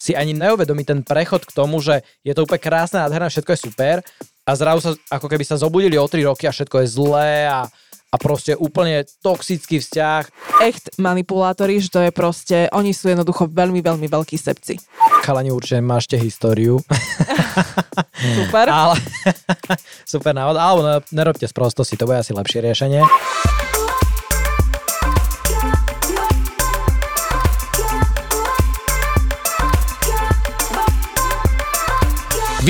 si ani neuvedomí ten prechod k tomu, že je to úplne krásne, nádherné, všetko je super a zrazu sa, ako keby sa zobudili o 3 roky a všetko je zlé a a proste úplne toxický vzťah. Echt manipulátori, že to je proste, oni sú jednoducho veľmi, veľmi veľkí sebci. Chalani určite mášte históriu. Super. Ale, super návod, alebo nerobte sprostosti, to bude asi lepšie riešenie.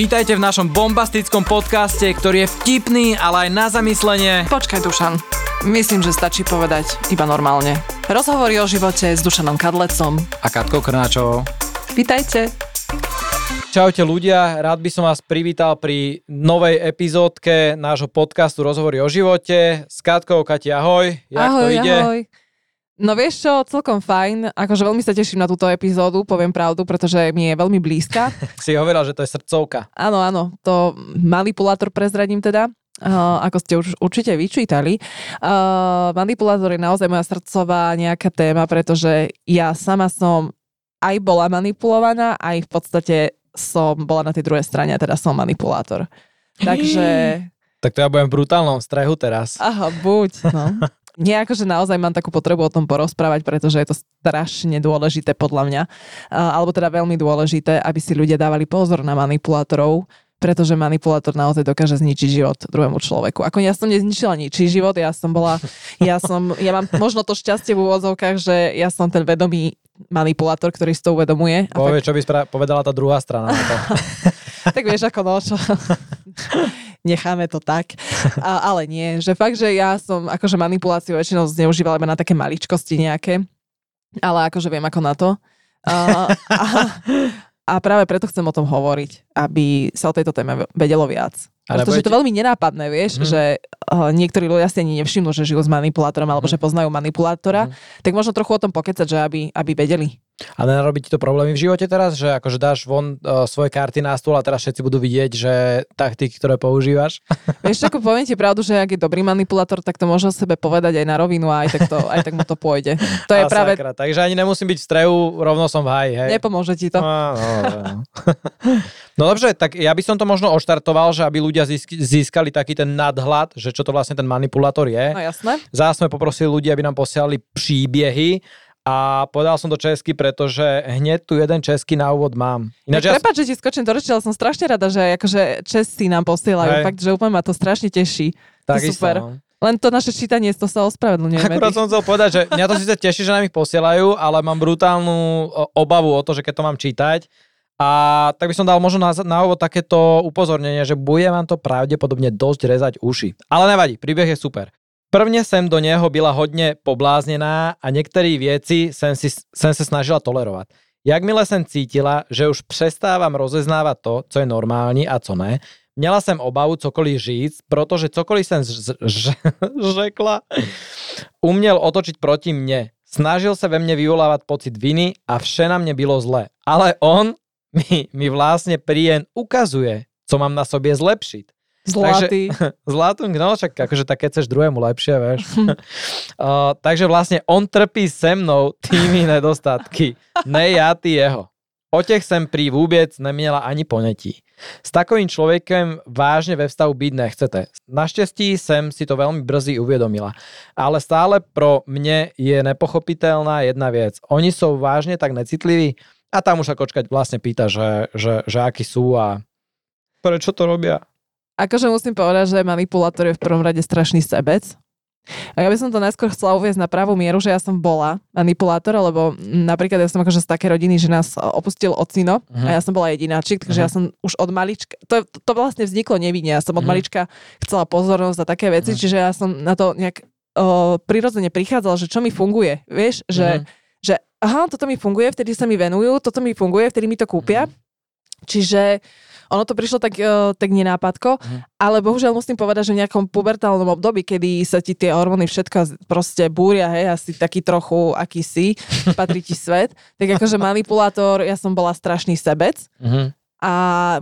Vítajte v našom bombastickom podcaste, ktorý je vtipný, ale aj na zamyslenie. Počkaj, Dušan. Myslím, že stačí povedať iba normálne. Rozhovory o živote s Dušanom Kadlecom a Katkou Krnáčovou. Vítajte. Čaute ľudia, rád by som vás privítal pri novej epizódke nášho podcastu Rozhovory o živote. S Katkou, Kati, ahoj. Jak ahoj, to ide? ahoj. No vieš čo, celkom fajn. Akože veľmi sa teším na túto epizódu, poviem pravdu, pretože mi je veľmi blízka. si hovorila, že to je srdcovka. Áno, áno, to manipulátor prezradím teda. Uh, ako ste už určite vyčítali. Uh, manipulátor je naozaj moja srdcová nejaká téma, pretože ja sama som aj bola manipulovaná, aj v podstate som bola na tej druhej strane a teda som manipulátor. Takže... Tak to ja budem v brutálnom strehu teraz. Aha, buď, no. nie ako, že naozaj mám takú potrebu o tom porozprávať, pretože je to strašne dôležité podľa mňa, alebo teda veľmi dôležité, aby si ľudia dávali pozor na manipulátorov, pretože manipulátor naozaj dokáže zničiť život druhému človeku. Ako ja som nezničila ničí život, ja som bola, ja som, ja mám možno to šťastie v úvodzovkách, že ja som ten vedomý manipulátor, ktorý si to uvedomuje. Povie, fakt... čo by spra- povedala tá druhá strana na to. tak vieš, ako no, čo necháme to tak. A, ale nie, že fakt, že ja som akože manipuláciu väčšinou zneužívala iba na také maličkosti nejaké, ale akože viem ako na to. A, a, a práve preto chcem o tom hovoriť, aby sa o tejto téme vedelo viac. Ale Pretože budete... to veľmi nenápadné, vieš, mm. že uh, niektorí ľudia si ani nevšimnú, že žijú s manipulátorom alebo mm. že poznajú manipulátora, mm. tak možno trochu o tom pokecať, že aby, aby vedeli. A nenarobí ti to problémy v živote teraz, že akože dáš von uh, svoje karty na stôl a teraz všetci budú vidieť, že taktiky, ktoré používaš? Vieš, ako poviem ti pravdu, že ak je dobrý manipulátor, tak to môže sebe povedať aj na rovinu a aj tak, to, aj tak mu to pôjde. To je a práve... Sakra, takže ani nemusím byť v strehu, rovno som v haji, hej? Nepomôže ti to. No, no, no. no dobře, tak ja by som to možno oštartoval, že aby ľudia získali taký ten nadhľad, že čo to vlastne ten manipulátor je. No jasné. Zás sme poprosili ľudí, aby nám posielali príbehy a povedal som to česky, pretože hneď tu jeden český na úvod mám. Ináč ja... Prepač, že ti skočím do reči, ale som strašne rada, že akože Česi nám posielajú. Hej. Fakt, že úplne ma to strašne teší. Tak to super. No. Len to naše čítanie, to sa ospravedlňujeme. Akurát som chcel povedať, že mňa to síce teší, že nám ich posielajú, ale mám brutálnu obavu o to, že keď to mám čítať, a tak by som dal možno na, na úvod takéto upozornenie, že bude vám to pravdepodobne dosť rezať uši. Ale nevadí, príbeh je super. Prvne sem do neho byla hodně pobláznená a některé věci jsem, si, jsem se snažila tolerovat. Jakmile jsem cítila, že už přestávám rozeznávat to, co je normální a co ne, měla jsem obavu cokoliv říct, protože cokoliv jsem řekla, uměl otočiť proti mne. Snažil se ve mne vyvolávat pocit viny a vše na mne bylo zle. Ale on mi, mi vlastne príjem ukazuje, co mám na sobě zlepšiť. Zlatý. Takže, zlatý, no však akože tak keď chceš druhému lepšie, vieš. uh, takže vlastne on trpí se mnou tými nedostatky, ne ja ty jeho. O těch jsem prý vůbec neměla ani ponetí. S takovým člověkem vážně ve vztahu být nechcete. Naštěstí jsem si to velmi brzy uvědomila. Ale stále pro mě je nepochopitelná jedna věc. Oni jsou vážně tak necitliví a tam už sa kočkať vlastne pýta, že, že, že akí sú a prečo to robia. Akože musím povedať, že manipulátor je v prvom rade strašný sebec. A ja by som to najskôr chcela uviezť na pravú mieru, že ja som bola manipulátor, lebo napríklad ja som akože z také rodiny, že nás opustil ocino uh-huh. a ja som bola jedináčik, takže uh-huh. ja som už od malička, to, to vlastne vzniklo nevinne, ja som od uh-huh. malička chcela pozornosť a také veci, uh-huh. čiže ja som na to nejak o, prirodzene prichádzala, že čo mi funguje, vieš, že, uh-huh. že aha, toto mi funguje, vtedy sa mi venujú, toto mi funguje, vtedy mi to kúpia. Uh-huh. Čiže ono to prišlo tak, uh, tak nenápadko, uh-huh. ale bohužiaľ musím povedať, že v nejakom pubertálnom období, kedy sa ti tie hormóny všetko proste búria, hej, asi taký trochu, aký si, patrí ti svet, tak akože manipulátor, ja som bola strašný sebec uh-huh. a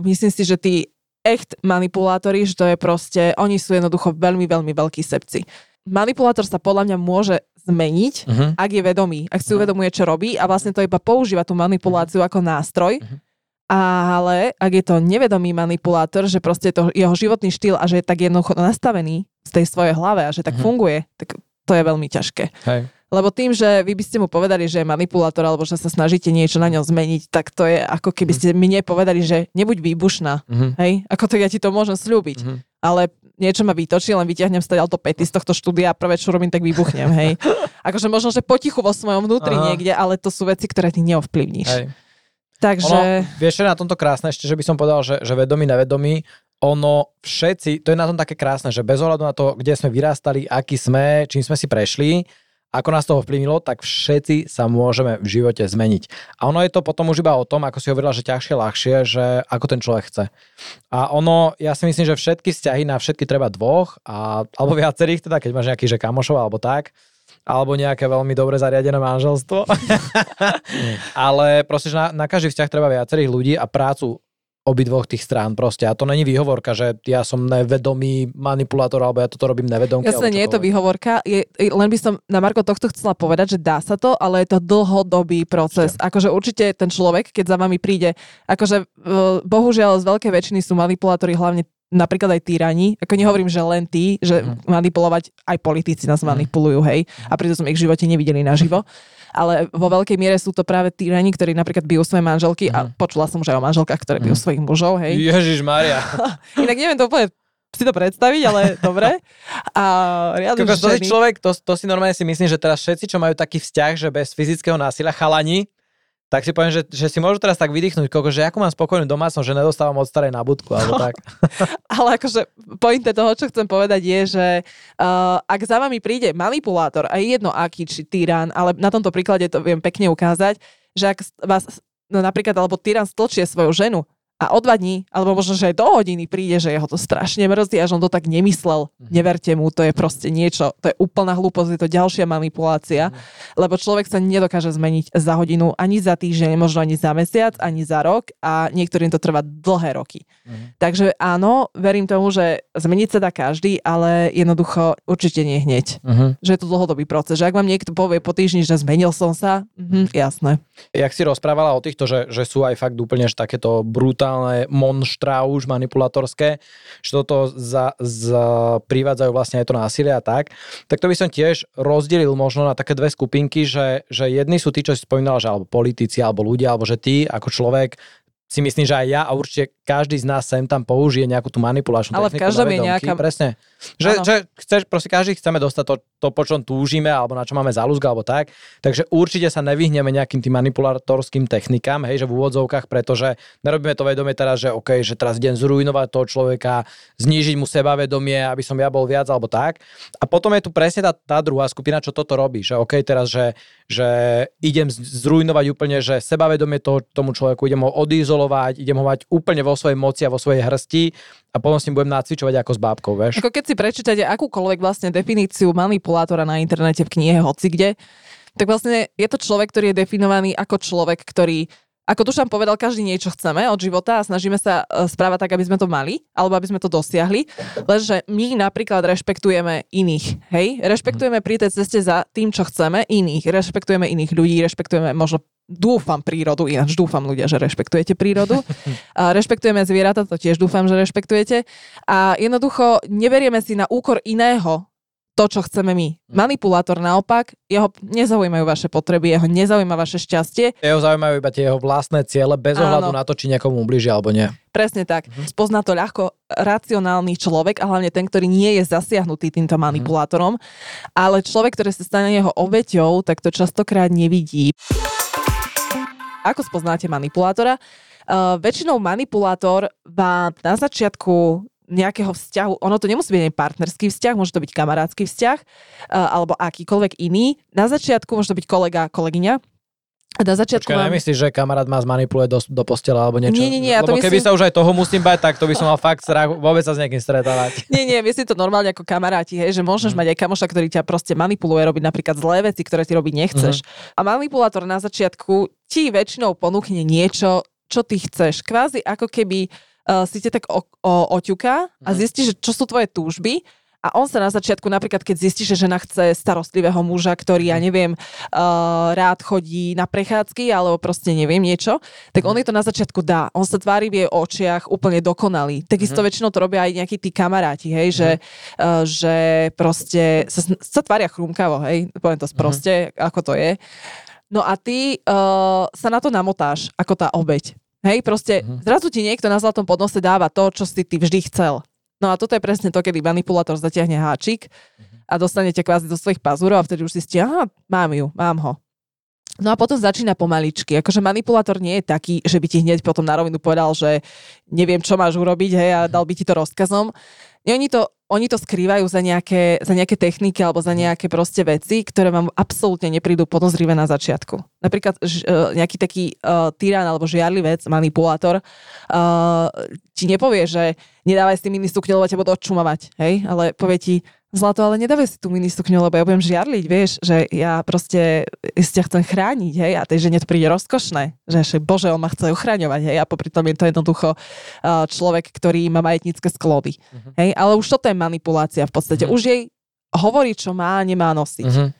myslím si, že tí echt manipulátori, že to je proste, oni sú jednoducho veľmi, veľmi veľkí sebci. Manipulátor sa podľa mňa môže zmeniť, Uh-huh. ak je vedomý, ak si Mhm. uvedomuje, čo robí a vlastne to iba používa tú manipuláciu ako nástroj. Mhm. Ale ak je to nevedomý manipulátor, že proste je to jeho životný štýl a že je tak jednoducho nastavený v tej svojej hlave a že tak Mhm. funguje, tak to je veľmi ťažké. Hej. Lebo tým, že vy by ste mu povedali, že je manipulátor alebo že sa snažíte niečo na ňom zmeniť, tak to je ako keby Mhm. ste mne povedali, že nebuď výbušná. Uh-huh. Hej, ako to ja ti to môžem slúbiť. Uh-huh. Ale niečo ma vytočí, len vyťahnem stadiaľ to pety z tohto štúdia a prvé, čo robím, tak vybuchnem, hej. Akože možno, že potichu vo svojom vnútri Aha. niekde, ale to sú veci, ktoré ty neovplyvníš. Hej. Takže... Ono, vieš, čo je na tomto krásne, ešte, že by som povedal, že, že vedomí, nevedomí, ono všetci, to je na tom také krásne, že bez ohľadu na to, kde sme vyrástali, aký sme, čím sme si prešli, ako nás toho vplyvnilo, tak všetci sa môžeme v živote zmeniť. A ono je to potom už iba o tom, ako si hovorila, že ťažšie, ľahšie, že ako ten človek chce. A ono, ja si myslím, že všetky vzťahy na všetky treba dvoch, a, alebo viacerých, teda keď máš nejakých, že kamošov alebo tak, alebo nejaké veľmi dobre zariadené manželstvo. Ale proste, že na, na každý vzťah treba viacerých ľudí a prácu obidvoch tých strán proste. A to není výhovorka, že ja som nevedomý manipulátor, alebo ja toto robím nevedomky. Jasne, nie je to výhovorka, je, len by som na Marko tohto chcela povedať, že dá sa to, ale je to dlhodobý proces. Akože určite ten človek, keď za vami príde, akože e, bohužiaľ z veľkej väčšiny sú manipulátori hlavne napríklad aj týrani, ako nehovorím, že len tí, že Mhm. manipulovať aj politici nás Mhm. manipulujú, hej, a preto sme ich v živote nevideli naživo. Ale vo veľkej miere sú to práve týrani, ktorí napríklad bijú svoje manželky a Mhm. počula som už aj o manželkách, ktoré bijú Mhm. svojich mužov, hej. Ježiš Maria. Inak neviem to úplne si to predstaviť, ale dobre. A riadne Kokos, to si človek, to, to si normálne si myslím, že teraz všetci, čo majú taký vzťah, že bez fyzického násilia, chalani, tak si poviem, že, že si môžu teraz tak vydýchnuť, koko, že ako mám spokojnú domácnosť, že nedostávam od starej na budku, alebo tak. Ale akože pointe toho, čo chcem povedať je, že uh, ak za vami príde manipulátor, aj jedno aký, či tyran, ale na tomto príklade to viem pekne ukázať, že ak vás no napríklad, alebo tyran stĺčie svoju ženu a o dva dní, alebo možno, že aj do hodiny príde, že jeho to strašne mrzí a že on to tak nemyslel. Mhm. Neverte mu, to je proste niečo, to je úplná hlúposť, je to ďalšia manipulácia, lebo človek sa nedokáže zmeniť za hodinu, ani za týždeň, možno ani za mesiac, ani za rok a niektorým to trvá dlhé roky. Mhm. Takže áno, verím tomu, že zmeniť sa dá každý, ale jednoducho určite nie hneď. Mhm. Že je to dlhodobý proces. Že ak vám niekto povie po týždni, že zmenil som sa, mhm, jasné. Jak si rozprávala o týchto, že, že sú aj fakt úplne že takéto brutálne monštrá už manipulatorské, že toto za, za, privádzajú vlastne aj to násilie a tak, tak to by som tiež rozdelil možno na také dve skupinky, že, že jedni sú tí, čo si spomínala, že alebo politici, alebo ľudia, alebo že ty ako človek si myslím, že aj ja a určite každý z nás sem tam použije nejakú tú manipulačnú Ale v techniku každom je nejaká- Presne. Že, Áno. že chceš, proste každý chceme dostať to, to, po čom túžime, alebo na čo máme záľusk, alebo tak. Takže určite sa nevyhneme nejakým tým manipulátorským technikám, hej, že v úvodzovkách, pretože nerobíme to vedomie teraz, že OK, že teraz idem zrujnovať toho človeka, znížiť mu sebavedomie, aby som ja bol viac, alebo tak. A potom je tu presne tá, tá druhá skupina, čo toto robí, že OK, teraz, že, že idem zrujnovať úplne, že sebavedomie toho, tomu človeku, idem ho odizolovať, idem ho mať úplne vo svojej moci a vo svojej hrsti a potom s ním budem nacvičovať ako s bábkou, vieš? Ako keď si prečítate akúkoľvek vlastne definíciu manipulátora na internete v knihe hocikde, tak vlastne je to človek, ktorý je definovaný ako človek, ktorý ako Dušan povedal, každý niečo chceme od života a snažíme sa e, správať tak, aby sme to mali, alebo aby sme to dosiahli. Lenže my napríklad rešpektujeme iných, hej? Rešpektujeme pri tej ceste za tým, čo chceme, iných. Rešpektujeme iných ľudí, rešpektujeme možno dúfam prírodu, ináč dúfam ľudia, že rešpektujete prírodu. A rešpektujeme zvieratá, to tiež dúfam, že rešpektujete. A jednoducho neberieme si na úkor iného to, čo chceme my. Manipulátor naopak, jeho nezaujímajú vaše potreby, jeho nezaujíma vaše šťastie. Jeho zaujímajú iba tie jeho vlastné ciele, bez Áno. ohľadu na to, či niekomu ubliží alebo nie. Presne tak. Spozná to ľahko racionálny človek a hlavne ten, ktorý nie je zasiahnutý týmto manipulátorom. Ale človek, ktorý sa stane jeho obeťou, tak to častokrát nevidí. Ako spoznáte manipulátora? Uh, väčšinou manipulátor vám na začiatku nejakého vzťahu, ono to nemusí byť ani partnerský vzťah, môže to byť kamarátsky vzťah uh, alebo akýkoľvek iný. Na začiatku môže to byť kolega, kolegyňa. Na začiatku Počkaj, vám... nemyslíš, že kamarát ma zmanipuluje do, do postela alebo niečo? Nie, nie, nie, ja to Lebo keby myslím- sa už aj toho musím bať, tak to by som mal fakt strach vôbec sa s niekým stretávať. Nie, nie, myslím to normálne ako kamaráti, hej, že môžeš Mhm. mať aj kamoša, ktorý ťa proste manipuluje, robiť napríklad zlé veci, ktoré ty robiť nechceš. Mhm. A manipulátor na začiatku ti väčšinou ponúkne niečo, čo ty chceš. Kvázi ako keby uh, si ťa tak o, o, oťuká a Mhm. zistí, že čo sú tvoje túžby A on sa na začiatku, napríklad keď zistí, že žena chce starostlivého muža, ktorý, ja neviem, uh, rád chodí na prechádzky, alebo proste neviem niečo, tak on jej to na začiatku dá. On sa tvári v jej očiach úplne dokonalý. Takisto mm-hmm. väčšinou to robia aj nejakí tí kamaráti, hej, mm-hmm. že, uh, že proste sa, sa tvária chrumkavo, hej, poviem to sproste, mm-hmm. ako to je. No a ty uh, sa na to namotáš, ako tá obeď. Hej, proste mm-hmm. zrazu ti niekto na zlatom podnose dáva to, čo si ty vždy chcel. No a toto je presne to, kedy manipulátor zatiahne háčik a dostanete kvázi do svojich pazúrov a vtedy už si aha, mám ju, mám ho. No a potom začína pomaličky. Akože manipulátor nie je taký, že by ti hneď potom na rovinu povedal, že neviem, čo máš urobiť, hej, a dal by ti to rozkazom. Oni to, oni to skrývajú za nejaké, za nejaké techniky alebo za nejaké proste veci, ktoré vám absolútne neprídu podozrivé na začiatku. Napríklad ž, uh, nejaký taký uh, tyran alebo žiarlivec, manipulátor, uh, ti nepovie, že nedávaj si mini sukňu, lebo ťa budú odčumovať, hej? Ale povie ti, Zlato, ale nedávaj si tú mini sukňu, lebo ja budem žiarliť, vieš, že ja proste si ťa chcem chrániť, hej, a tej žene to príde rozkošné, že ešte, bože, on ma chce ochraňovať, hej, a popri tom je to jednoducho uh, človek, ktorý má majetnícke sklody, uh-huh. hej, ale už toto je manipulácia v podstate, uh-huh. už jej hovorí, čo má a nemá nosiť. Uh-huh.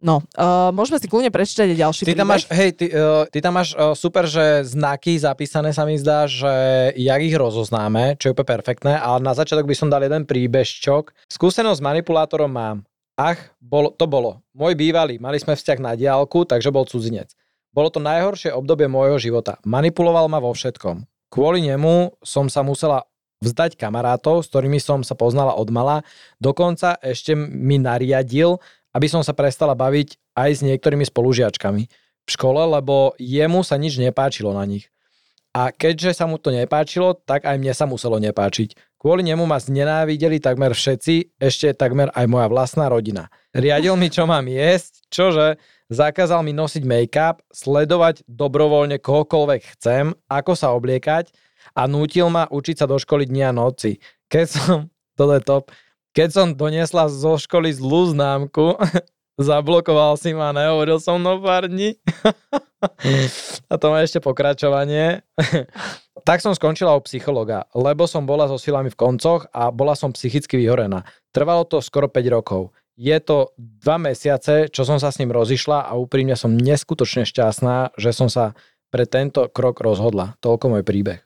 No, uh, môžeme si kľudne prečítať ďalší ty tam máš, hej, ty, uh, ty tam máš uh, super, že znaky zapísané sa mi zdá, že jak ich rozoznáme, čo je úplne perfektné, ale na začiatok by som dal jeden príbežčok. Skúsenosť s manipulátorom mám. Ach, bol, to bolo. Môj bývalý, mali sme vzťah na diálku, takže bol cudzinec. Bolo to najhoršie obdobie môjho života. Manipuloval ma vo všetkom. Kvôli nemu som sa musela vzdať kamarátov, s ktorými som sa poznala od mala. Dokonca ešte mi nariadil, aby som sa prestala baviť aj s niektorými spolužiačkami v škole, lebo jemu sa nič nepáčilo na nich. A keďže sa mu to nepáčilo, tak aj mne sa muselo nepáčiť. Kvôli nemu ma znenávideli takmer všetci, ešte takmer aj moja vlastná rodina. Riadil mi, čo mám jesť, čože zakázal mi nosiť make-up, sledovať dobrovoľne kohokoľvek chcem, ako sa obliekať a nútil ma učiť sa do školy dnia a noci. Keď som, toto je top, keď som doniesla zo školy zlú známku, zablokoval si ma, nehovoril som mnou pár dní. a to má ešte pokračovanie. tak som skončila u psychologa, lebo som bola so silami v koncoch a bola som psychicky vyhorená. Trvalo to skoro 5 rokov. Je to dva mesiace, čo som sa s ním rozišla a úprimne som neskutočne šťastná, že som sa pre tento krok rozhodla. Toľko môj príbeh.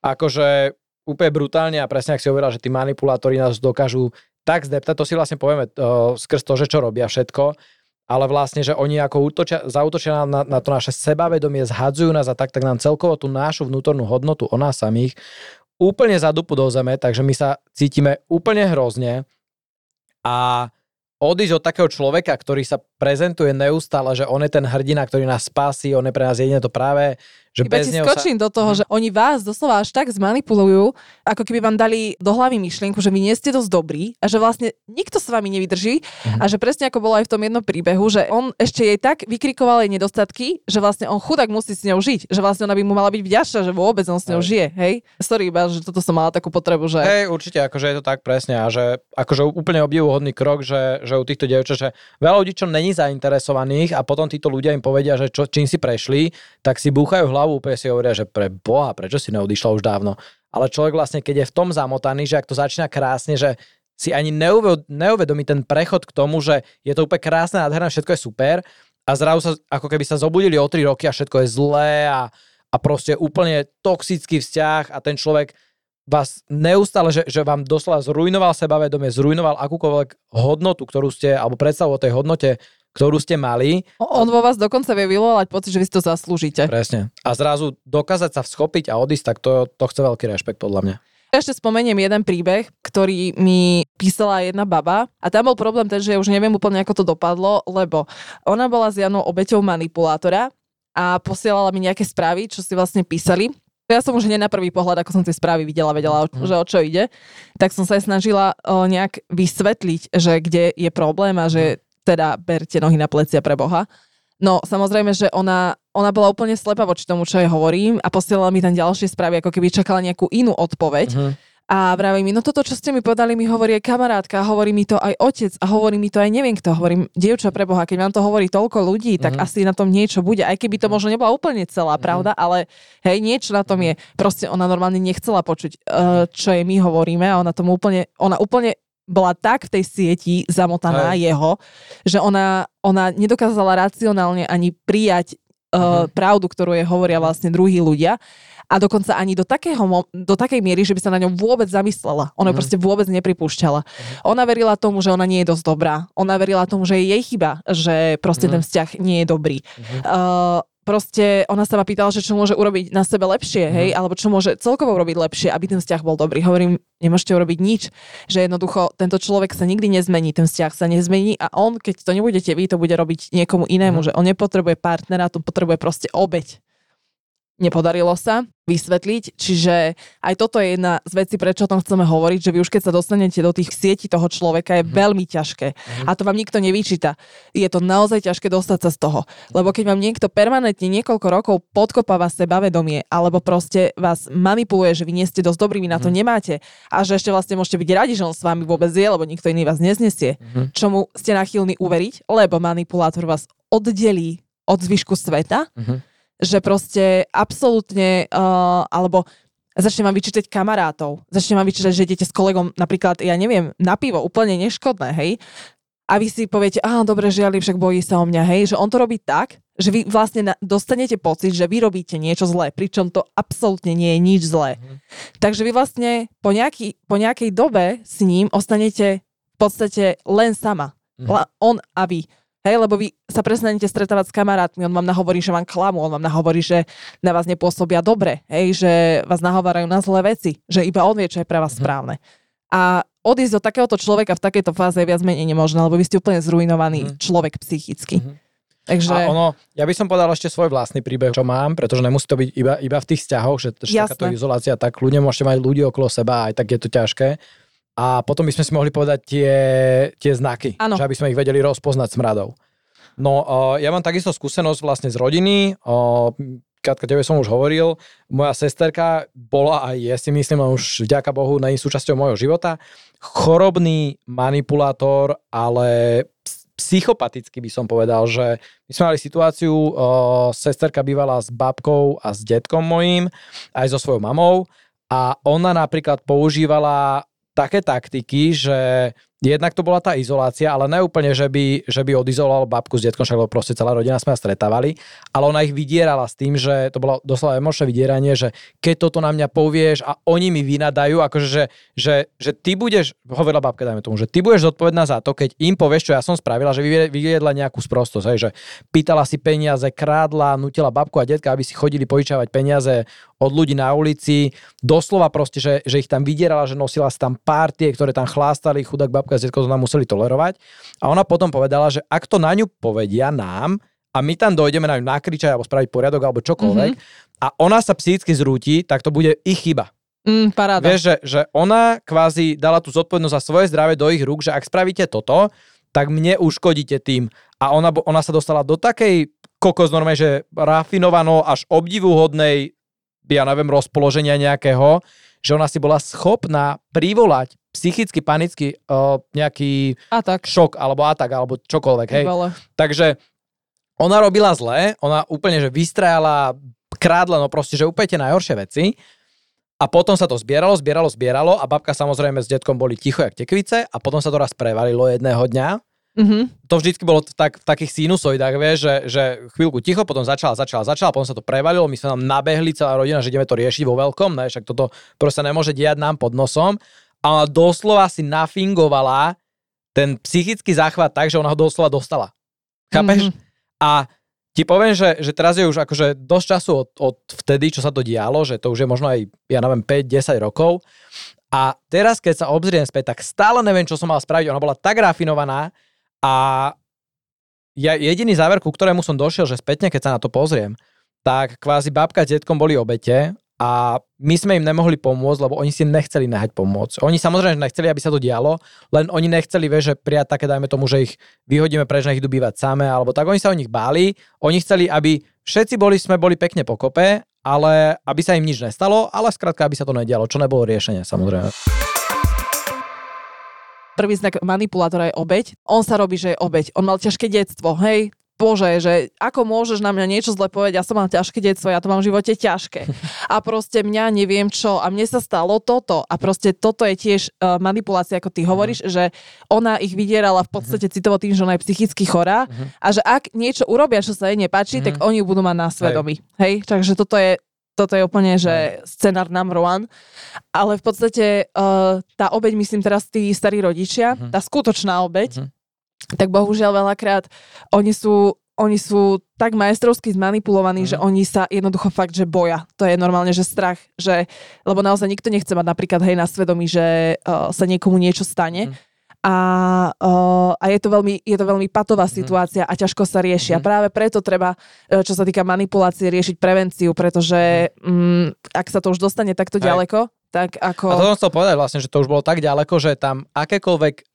Akože úplne brutálne a presne ak si hovoril, že tí manipulátori nás dokážu tak zdeptať, to si vlastne povieme uh, skrz to, že čo robia všetko, ale vlastne, že oni ako útočia, zautočia na, na to naše sebavedomie, zhadzujú nás a tak, tak nám celkovo tú našu vnútornú hodnotu o nás samých úplne zadupu do zeme, takže my sa cítime úplne hrozne. A odísť od takého človeka, ktorý sa prezentuje neustále, že on je ten hrdina, ktorý nás spasí, on je pre nás jedine to práve že Iba bez ti skočím sa... do toho, mm. že oni vás doslova až tak zmanipulujú, ako keby vám dali do hlavy myšlienku, že vy nie ste dosť dobrí a že vlastne nikto s vami nevydrží mm. a že presne ako bolo aj v tom jednom príbehu, že on ešte jej tak vykrikoval jej nedostatky, že vlastne on chudák musí s ňou žiť, že vlastne ona by mu mala byť vďačná, že vôbec on s ňou hej. žije, hej? Sorry iba, že toto som mala takú potrebu, že... Hej, určite, akože je to tak presne a že akože úplne obdivuhodný krok, že, že u týchto dievčat, že veľa ľudí, čo není zainteresovaných a potom títo ľudia im povedia, že čo, čím si prešli, tak si búchajú hlavu hlavu, úplne si hovoria, že pre Boha, prečo si neodišla už dávno. Ale človek vlastne, keď je v tom zamotaný, že ak to začína krásne, že si ani neuvedomí ten prechod k tomu, že je to úplne krásne, nádherné, všetko je super a zrazu sa, ako keby sa zobudili o 3 roky a všetko je zlé a, a proste úplne toxický vzťah a ten človek vás neustále, že, že vám doslova zrujnoval sebavedomie, zrujnoval akúkoľvek hodnotu, ktorú ste, alebo predstavu o tej hodnote, ktorú ste mali. On vo vás dokonca vie vyvolať pocit, že vy si to zaslúžite. Presne. A zrazu dokázať sa vschopiť a odísť, tak to, to chce veľký rešpekt podľa mňa. Ešte spomeniem jeden príbeh, ktorý mi písala jedna baba a tam bol problém ten, že ja už neviem úplne, ako to dopadlo, lebo ona bola s Janou obeťou manipulátora a posielala mi nejaké správy, čo si vlastne písali. Ja som už hneď na prvý pohľad, ako som tie správy videla, vedela, mm. že o čo ide, tak som sa aj snažila o, nejak vysvetliť, že kde je problém a že teda berte nohy na plecia pre Boha. No samozrejme, že ona, ona bola úplne slepá voči tomu, čo jej hovorím a posielala mi tam ďalšie správy, ako keby čakala nejakú inú odpoveď. Uh-huh. A vraví mi, no toto, čo ste mi podali, mi hovorí aj kamarátka, hovorí mi to aj otec a hovorí mi to aj neviem kto. Hovorím, dievča pre Boha, keď vám to hovorí toľko ľudí, tak uh-huh. asi na tom niečo bude. Aj keby to možno nebola úplne celá uh-huh. pravda, ale hej, niečo na tom je. Proste ona normálne nechcela počuť, uh, čo jej my hovoríme a ona tomu úplne, ona úplne bola tak v tej sieti zamotaná Hej. jeho, že ona, ona nedokázala racionálne ani prijať uh, Mhm. pravdu, ktorú jej hovoria vlastne druhí ľudia a dokonca ani do, takého, do takej miery, že by sa na ňom vôbec zamyslela. Ona Mhm. proste vôbec nepripúšťala. Ona verila tomu, že ona nie je dosť dobrá. Ona verila tomu, že je jej chyba, že proste Mhm. ten vzťah nie je dobrý. Mhm. Uh, proste ona sa ma pýtala, že čo môže urobiť na sebe lepšie, hej, Mhm. alebo čo môže celkovo urobiť lepšie, aby ten vzťah bol dobrý. Hovorím, nemôžete urobiť nič, že jednoducho tento človek sa nikdy nezmení, ten vzťah sa nezmení a on, keď to nebudete vy, to bude robiť niekomu inému, Mhm. že on nepotrebuje partnera, to potrebuje proste obeď. Nepodarilo sa vysvetliť, čiže aj toto je jedna z vecí, prečo o tom chceme hovoriť, že vy už keď sa dostanete do tých sietí toho človeka, je Mhm. veľmi ťažké. A to vám nikto nevyčíta. Je to naozaj ťažké dostať sa z toho. Lebo keď vám niekto permanentne niekoľko rokov podkopáva sebavedomie, alebo proste vás manipuluje, že vy nie ste dosť dobrí, vy na to Mhm. nemáte a že ešte vlastne môžete byť radi, že on s vami vôbec je, lebo nikto iný vás neznesie, Mhm. čomu ste nachylní uveriť, lebo manipulátor vás oddelí od zvyšku sveta, Mhm. Že proste absolútne, uh, alebo začne vám vyčítať kamarátov, začne vám vyčítať, že idete s kolegom napríklad, ja neviem, na pivo, úplne neškodné, hej, a vy si poviete, aha, dobre, žiali, však bojí sa o mňa, hej, že on to robí tak, že vy vlastne na, dostanete pocit, že vy robíte niečo zlé, pričom to absolútne nie je nič zlé. Mhm. Takže vy vlastne po, nejaký, po nejakej dobe s ním ostanete v podstate len sama. Mhm. La, on a vy. Hej, lebo vy sa prestanete stretávať s kamarátmi, on vám nahovorí, že vám klamú, on vám nahovorí, že na vás nepôsobia dobre, hej, že vás nahovárajú na zlé veci, že iba on vie, čo je pre vás Mhm. správne. A odísť od takéhoto človeka v takejto fáze je viac menej nemožné, lebo vy ste úplne zrujnovaný Mhm. človek psychicky. Mhm. Takže A ono, ja by som povedal ešte svoj vlastný príbeh, čo mám, pretože nemusí to byť iba, iba v tých vzťahoch, že, že takáto izolácia, tak ľudia môžete mať ľudí okolo seba, aj tak je to ťažké. A potom by sme si mohli povedať tie, tie znaky, Áno. že aby sme ich vedeli rozpoznať smradov. No, uh, ja mám takisto skúsenosť vlastne z rodiny. Uh, Katka, tebe som už hovoril, moja sesterka bola aj je si myslím, a už vďaka Bohu je súčasťou môjho života, chorobný manipulátor, ale ps- psychopaticky by som povedal, že my sme mali situáciu, uh, sesterka bývala s babkou a s detkom mojím, aj so svojou mamou a ona napríklad používala také taktiky, že jednak to bola tá izolácia, ale ne úplne, že by, že by odizoloval babku s detkom, však proste celá rodina sme sa stretávali, ale ona ich vydierala s tým, že to bolo doslova emočné vydieranie, že keď toto na mňa povieš a oni mi vynadajú, akože, že, že, že ty budeš, hovorila babka, dajme tomu, že ty budeš zodpovedná za to, keď im povieš, čo ja som spravila, že vyvie- vyviedla nejakú sprostosť, hej, že pýtala si peniaze, krádla, nutila babku a detka, aby si chodili požičavať peniaze od ľudí na ulici, doslova proste, že, že ich tam vydierala, že nosila si tam partie, ktoré tam chlástali, chudák babka a detko to nám museli tolerovať. A ona potom povedala, že ak to na ňu povedia nám, a my tam dojdeme na ňu nakričať alebo spraviť poriadok alebo čokoľvek, mm-hmm. a ona sa psychicky zrúti, tak to bude ich chyba. Mm, paráda. Vieš, že, že ona kvázi dala tú zodpovednosť za svoje zdravie do ich rúk, že ak spravíte toto, tak mne uškodíte tým. A ona, ona sa dostala do takej kokos normálne, že rafinovano až obdivuhodnej, ja neviem, rozpoloženia nejakého, že ona si bola schopná privolať psychicky, panicky uh, nejaký A tak. šok alebo atak alebo čokoľvek, hej. Vole. Takže ona robila zle, ona úplne, že vystrajala, krádla, no proste, že úplne tie najhoršie veci. A potom sa to zbieralo, zbieralo, zbieralo a babka samozrejme s detkom boli ticho jak tekvice a potom sa to raz prevalilo jedného dňa. Mhm. To vždycky bolo tak, v takých sinusoidách, vieš, že, že chvíľku ticho, potom začala, začala, začala, potom sa to prevalilo, my sme tam nabehli, celá rodina, že ideme to riešiť vo veľkom, ne, však toto proste nemôže diať nám pod nosom. A ona doslova si nafingovala ten psychický záchvat tak, že ona ho doslova dostala. Chápeš? Mhm. A ti poviem, že, že teraz je už akože dosť času od, od vtedy, čo sa to dialo, že to už je možno aj, ja neviem, 5-10 rokov. A teraz, keď sa obzriem späť, tak stále neviem, čo som mal spraviť. Ona bola tak rafinovaná a ja, jediný záver, ku ktorému som došiel, že spätne, keď sa na to pozriem, tak kvázi babka s detkom boli obete a my sme im nemohli pomôcť, lebo oni si nechceli nehať pomôcť. Oni samozrejme nechceli, aby sa to dialo, len oni nechceli, vieš, že prijať také, dajme tomu, že ich vyhodíme preč, nech idú bývať samé, alebo tak oni sa o nich báli. Oni chceli, aby všetci boli, sme boli pekne pokope, ale aby sa im nič nestalo, ale skrátka, aby sa to nedialo, čo nebolo riešenie, samozrejme. Prvý znak manipulátora je obeď. On sa robí, že je obeď. On mal ťažké detstvo, hej. bože, že ako môžeš na mňa niečo zle povedať, ja som mám ťažké detstvo, ja to mám v živote ťažké. A proste mňa neviem čo a mne sa stalo toto. A proste toto je tiež uh, manipulácia, ako ty hovoríš, že ona ich vydierala v podstate citovo tým, že ona je psychicky chorá a že ak niečo urobia, čo sa jej nepáči, tak oni ju budú mať na svedomí. Hej, takže toto je toto je úplne, že scenár number one. Ale v podstate uh, tá obeď, myslím teraz tí starí rodičia, uh-huh. tá skutočná obeď, uh-huh. tak bohužiaľ veľakrát oni sú oni sú tak majstrovsky zmanipulovaní, uh-huh. že oni sa jednoducho fakt, že boja. To je normálne, že strach, že, lebo naozaj nikto nechce mať napríklad hej na svedomí, že uh, sa niekomu niečo stane. Uh-huh a, a je, to veľmi, je to veľmi patová mhm. situácia a ťažko sa rieši. Mm. Práve preto treba, e, čo sa týka manipulácie, riešiť prevenciu, pretože um, ak sa to už dostane takto Aj. ďaleko, tak ako... A to som chcel povedať vlastne, že to už bolo tak ďaleko, že tam akékoľvek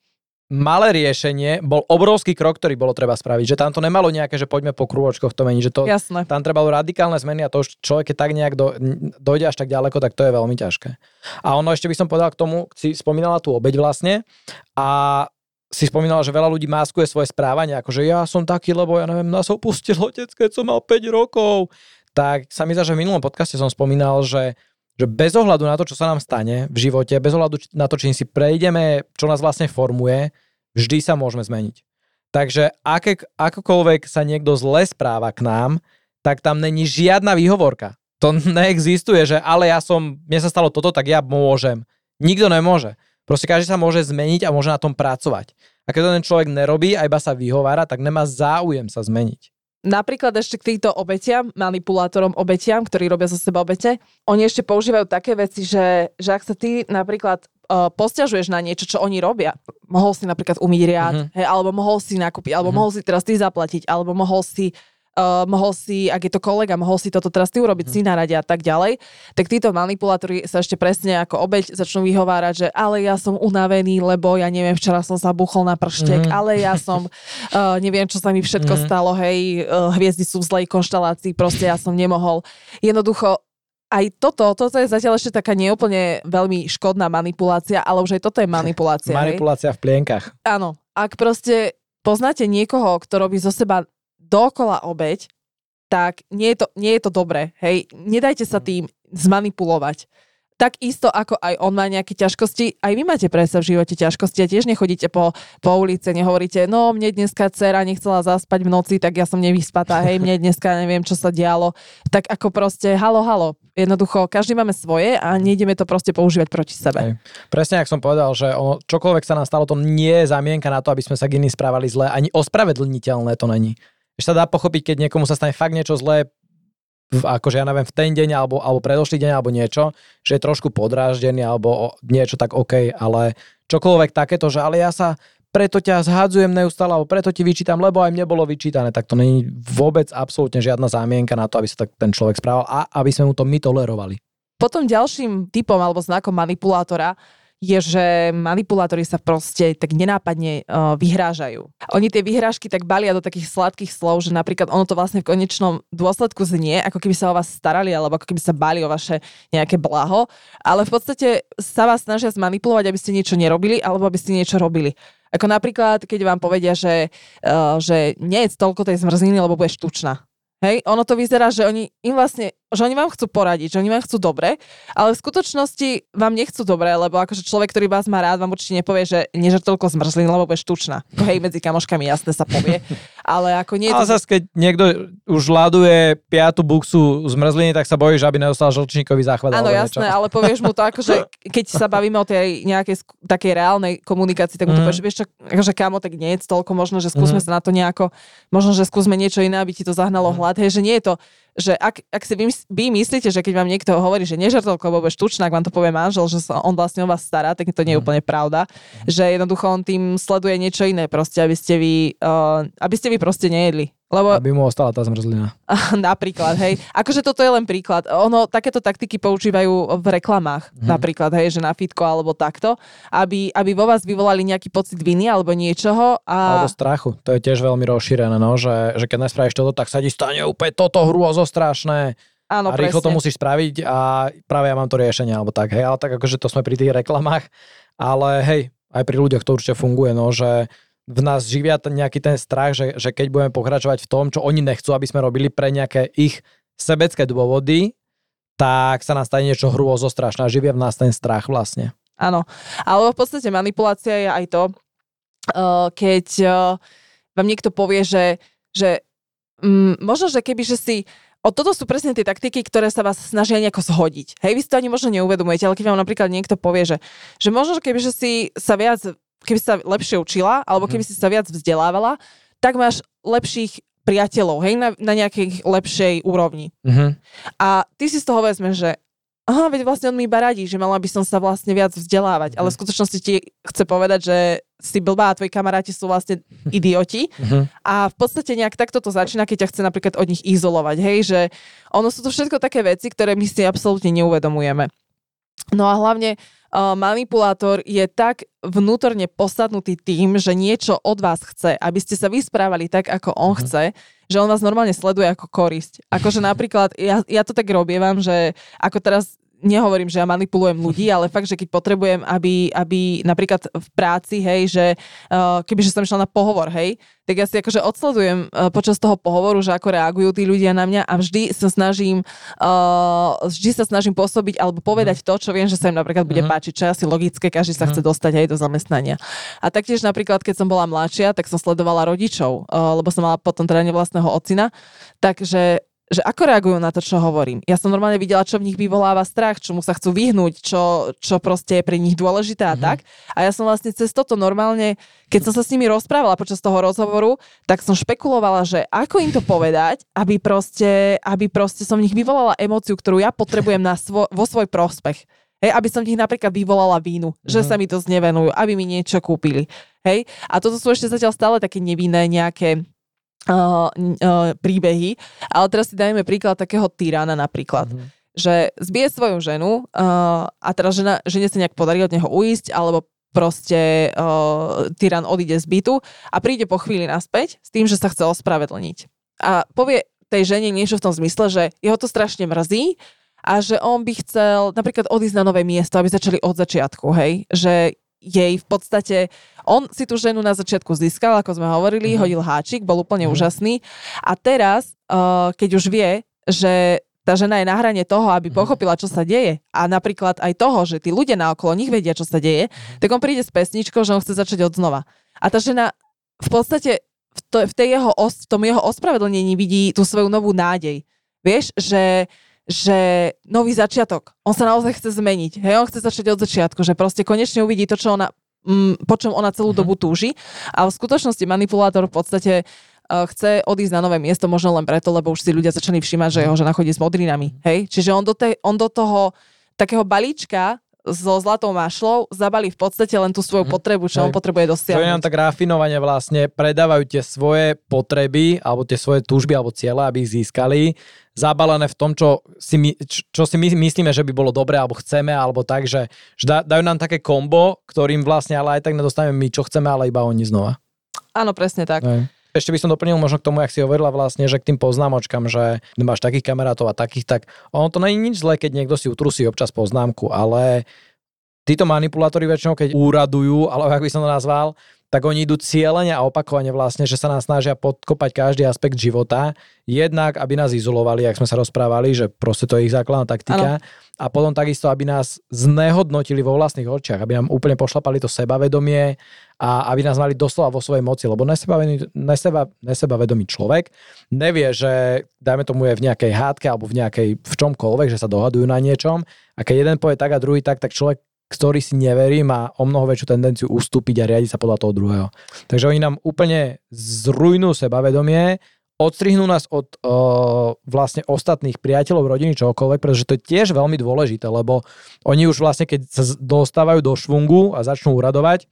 malé riešenie bol obrovský krok, ktorý bolo treba spraviť. Že tam to nemalo nejaké, že poďme po krôčkoch to mení, že to, Jasné. tam trebalo radikálne zmeny a to už človek, keď tak nejak do, dojde až tak ďaleko, tak to je veľmi ťažké. A ono ešte by som povedal k tomu, si spomínala tú obeď vlastne a si spomínala, že veľa ľudí máskuje svoje správanie, ako že ja som taký, lebo ja neviem, nás opustil otec, keď som mal 5 rokov. Tak sa mi zdá, že v minulom podcaste som spomínal, že že bez ohľadu na to, čo sa nám stane v živote, bez ohľadu na to, čím si prejdeme, čo nás vlastne formuje, vždy sa môžeme zmeniť. Takže aké, akokoľvek sa niekto zle správa k nám, tak tam není žiadna výhovorka. To neexistuje, že ale ja som, mne sa stalo toto, tak ja môžem. Nikto nemôže. Proste každý sa môže zmeniť a môže na tom pracovať. A keď to ten človek nerobí a iba sa vyhovára, tak nemá záujem sa zmeniť. Napríklad ešte k týmto obetiam, manipulátorom obetiam, ktorí robia zo seba obete, oni ešte používajú také veci, že, že ak sa ty napríklad uh, posťažuješ na niečo, čo oni robia, mohol si napríklad umyť riad, uh-huh. hej, alebo mohol si nakúpiť, alebo uh-huh. mohol si teraz ty zaplatiť, alebo mohol si uh, mohol si, ak je to kolega, mohol si toto teraz ty urobiť, hmm. si na rade a tak ďalej, tak títo manipulátori sa ešte presne ako obeď začnú vyhovárať, že ale ja som unavený, lebo ja neviem, včera som sa buchol na prštek, hmm. ale ja som, uh, neviem, čo sa mi všetko hmm. stalo, hej, uh, hviezdy sú v zlej konštelácii, proste ja som nemohol. Jednoducho, aj toto, toto je zatiaľ ešte taká neúplne veľmi škodná manipulácia, ale už aj toto je manipulácia. manipulácia hej? v plienkach. Áno. Ak proste poznáte niekoho, kto robí zo seba dokola obeď, tak nie je to, nie je to dobré. Hej, nedajte sa tým zmanipulovať. Tak isto ako aj on má nejaké ťažkosti, aj vy máte predsa v živote ťažkosti a tiež nechodíte po, po ulici, nehovoríte, no mne dneska dcera nechcela zaspať v noci, tak ja som nevyspatá, hej, mne dneska neviem, čo sa dialo. Tak ako proste, halo, halo. Jednoducho, každý máme svoje a nejdeme to proste používať proti sebe. Hej. Presne, ak som povedal, že ono, čokoľvek sa nám stalo, to nie je zamienka na to, aby sme sa k iným správali zle, ani ospravedlniteľné to není že sa dá pochopiť, keď niekomu sa stane fakt niečo zlé, v, akože ja neviem, v ten deň alebo, alebo predošlý deň alebo niečo, že je trošku podráždený alebo niečo tak OK, ale čokoľvek takéto, že ale ja sa preto ťa zhadzujem neustále, alebo preto ti vyčítam, lebo aj mne bolo vyčítané, tak to není vôbec absolútne žiadna zámienka na to, aby sa tak ten človek správal a aby sme mu to my tolerovali. Potom ďalším typom alebo znakom manipulátora je, že manipulátori sa proste tak nenápadne uh, vyhrážajú. Oni tie vyhrážky tak balia do takých sladkých slov, že napríklad ono to vlastne v konečnom dôsledku znie, ako keby sa o vás starali, alebo ako keby sa bali o vaše nejaké blaho, ale v podstate sa vás snažia zmanipulovať, aby ste niečo nerobili, alebo aby ste niečo robili. Ako napríklad, keď vám povedia, že, uh, že nie je toľko tej zmrzliny, lebo budeš tučná. Hej, ono to vyzerá, že oni im vlastne že oni vám chcú poradiť, že oni vám chcú dobre, ale v skutočnosti vám nechcú dobre, lebo akože človek, ktorý vás má rád, vám určite nepovie, že nežer toľko lebo budeš tučná. Hej, medzi kamoškami jasne sa povie. Ale ako nie... Ale to... zase, keď niekto už ľaduje piatu buksu zmrzliny, tak sa bojí, že aby nedostal žlčníkový záchvat. Áno, jasné, niečo. ale povieš mu to ako, že keď sa bavíme o tej nejakej takej reálnej komunikácii, tak mu to mm. povieš, vieš čo, akože kamo, tak nie je toľko, možno, že skúsme mm. sa na to nejako, možno, že skúsme niečo iné, aby ti to zahnalo mm. hlad. Hej, že nie je to že ak, ak si vy, myslíte, že keď vám niekto hovorí, že nežartovko, lebo budeš tučná, ak vám to povie manžel, že sa on vlastne o vás stará, tak to nie je mhm. úplne pravda. Že jednoducho on tým sleduje niečo iné, proste, aby ste vy, uh, aby ste vy proste nejedli. Lebo... Aby mu ostala tá zmrzlina. napríklad, hej. Akože toto je len príklad. Ono, takéto taktiky používajú v reklamách, hmm. napríklad, hej, že na fitko alebo takto, aby, aby vo vás vyvolali nejaký pocit viny alebo niečoho. A... Alebo strachu. To je tiež veľmi rozšírené, no, že, že keď nespravíš toto, tak sa ti stane úplne toto hrôzo strašné. Áno, a rýchlo presne. to musíš spraviť a práve ja mám to riešenie, alebo tak, hej, ale tak akože to sme pri tých reklamách, ale hej, aj pri ľuďoch to určite funguje, no, že v nás živia nejaký ten strach, že, že keď budeme pokračovať v tom, čo oni nechcú, aby sme robili pre nejaké ich sebecké dôvody, tak sa nám stane niečo hrôzo strašné živia v nás ten strach vlastne. Áno, ale v podstate manipulácia je aj to, uh, keď uh, vám niekto povie, že, že um, možno, že keby, že si O toto sú presne tie taktiky, ktoré sa vás snažia nejako zhodiť. Hej, vy si to ani možno neuvedomujete, ale keď vám napríklad niekto povie, že, že možno, keby že si sa viac, keby sa lepšie učila, alebo keby mhm. si sa viac vzdelávala, tak máš lepších priateľov, hej, na, na nejakej lepšej úrovni. Uh-huh. A ty si z toho vezmeš, že aha, veď vlastne on mi iba radí, že mala by som sa vlastne viac vzdelávať, uh-huh. ale v skutočnosti ti chce povedať, že si blbá a tvoji kamaráti sú vlastne idioti. Uh-huh. A v podstate nejak takto to začína, keď ťa chce napríklad od nich izolovať, hej, že ono sú to všetko také veci, ktoré my si absolútne neuvedomujeme. No a hlavne uh, manipulátor je tak vnútorne posadnutý tým, že niečo od vás chce, aby ste sa vysprávali tak, ako on mm-hmm. chce, že on vás normálne sleduje ako korisť. Akože napríklad, ja, ja to tak robievam, že ako teraz nehovorím, že ja manipulujem ľudí, ale fakt, že keď potrebujem, aby, aby napríklad v práci, hej, že uh, kebyže som išla na pohovor, hej, tak ja si akože odsledujem uh, počas toho pohovoru, že ako reagujú tí ľudia na mňa a vždy sa snažím uh, vždy sa snažím pôsobiť alebo povedať to, čo viem, že sa im napríklad bude uh-huh. páčiť, čo je asi logické, každý sa uh-huh. chce dostať aj do zamestnania. A taktiež napríklad, keď som bola mladšia, tak som sledovala rodičov, uh, lebo som mala potom teda vlastného ocina, takže že ako reagujú na to, čo hovorím. Ja som normálne videla, čo v nich vyvoláva strach, čomu sa chcú vyhnúť, čo, čo proste je pre nich dôležité a mm-hmm. tak. A ja som vlastne cez toto normálne, keď som sa s nimi rozprávala počas toho rozhovoru, tak som špekulovala, že ako im to povedať, aby proste, aby proste som v nich vyvolala emóciu, ktorú ja potrebujem na svo, vo svoj prospech. Hej, aby som v nich napríklad vyvolala vínu, mm-hmm. že mhm. sa mi to znevenujú, aby mi niečo kúpili. Hej, a toto sú ešte zatiaľ stále také nevinné nejaké uh, uh, príbehy. Ale teraz si dajme príklad takého tyrana napríklad. Mm-hmm že zbije svoju ženu uh, a teraz žena, žene sa nejak podarí od neho uísť, alebo proste uh, tyran odíde z bytu a príde po chvíli naspäť s tým, že sa chce ospravedlniť. A povie tej žene niečo v tom zmysle, že jeho to strašne mrzí a že on by chcel napríklad odísť na nové miesto, aby začali od začiatku, hej? Že jej v podstate, on si tú ženu na začiatku získal, ako sme hovorili, uh-huh. hodil háčik, bol úplne uh-huh. úžasný a teraz, uh, keď už vie, že tá žena je na hrane toho, aby uh-huh. pochopila, čo sa deje a napríklad aj toho, že tí ľudia na okolo nich vedia, čo sa deje, uh-huh. tak on príde s pesničkou, že on chce začať od znova. A tá žena v podstate v, to, v, tej jeho, v tom jeho ospravedlnení vidí tú svoju novú nádej. Vieš, že že nový začiatok, on sa naozaj chce zmeniť, hej, on chce začať od začiatku, že proste konečne uvidí to, čo ona, mm, po čom ona celú dobu túži, ale v skutočnosti manipulátor v podstate uh, chce odísť na nové miesto možno len preto, lebo už si ľudia začali všímať, že jeho žena chodí s modrinami, hej, čiže on do, tej, on do toho takého balíčka so zlatou mašlou zabali v podstate len tú svoju mhm. potrebu, čo Hej. on potrebuje dosiahnuť. To je nám tak rafinovane vlastne, predávajú tie svoje potreby, alebo tie svoje túžby, alebo cieľe, aby ich získali, zabalené v tom, čo si, my, čo si my myslíme, že by bolo dobré, alebo chceme, alebo tak, že, že dajú nám také kombo, ktorým vlastne ale aj tak nedostaneme my, čo chceme, ale iba oni znova. Áno, presne tak. Hej. Ešte by som doplnil možno k tomu, jak si hovorila vlastne, že k tým poznámočkám, že máš takých kamarátov a takých, tak ono to je nič zlé, keď niekto si utrusí občas poznámku, ale títo manipulátori väčšinou, keď úradujú, alebo ako by som to nazval, tak oni idú cieľene a opakovane vlastne, že sa nás snažia podkopať každý aspekt života. Jednak, aby nás izolovali, ak sme sa rozprávali, že proste to je ich základná taktika. Ano. A potom takisto, aby nás znehodnotili vo vlastných očiach, aby nám úplne pošlapali to sebavedomie a aby nás mali doslova vo svojej moci, lebo nesebavedomý, neseba, nesebavedomý človek nevie, že dajme tomu je v nejakej hádke alebo v nejakej v čomkoľvek, že sa dohadujú na niečom a keď jeden povie tak a druhý tak, tak človek ktorý si neverí, má o mnoho väčšiu tendenciu ustúpiť a riadiť sa podľa toho druhého. Takže oni nám úplne zrujnú sebavedomie, odstrihnú nás od uh, vlastne ostatných priateľov, rodiny, čokoľvek, pretože to je tiež veľmi dôležité, lebo oni už vlastne, keď sa dostávajú do švungu a začnú uradovať,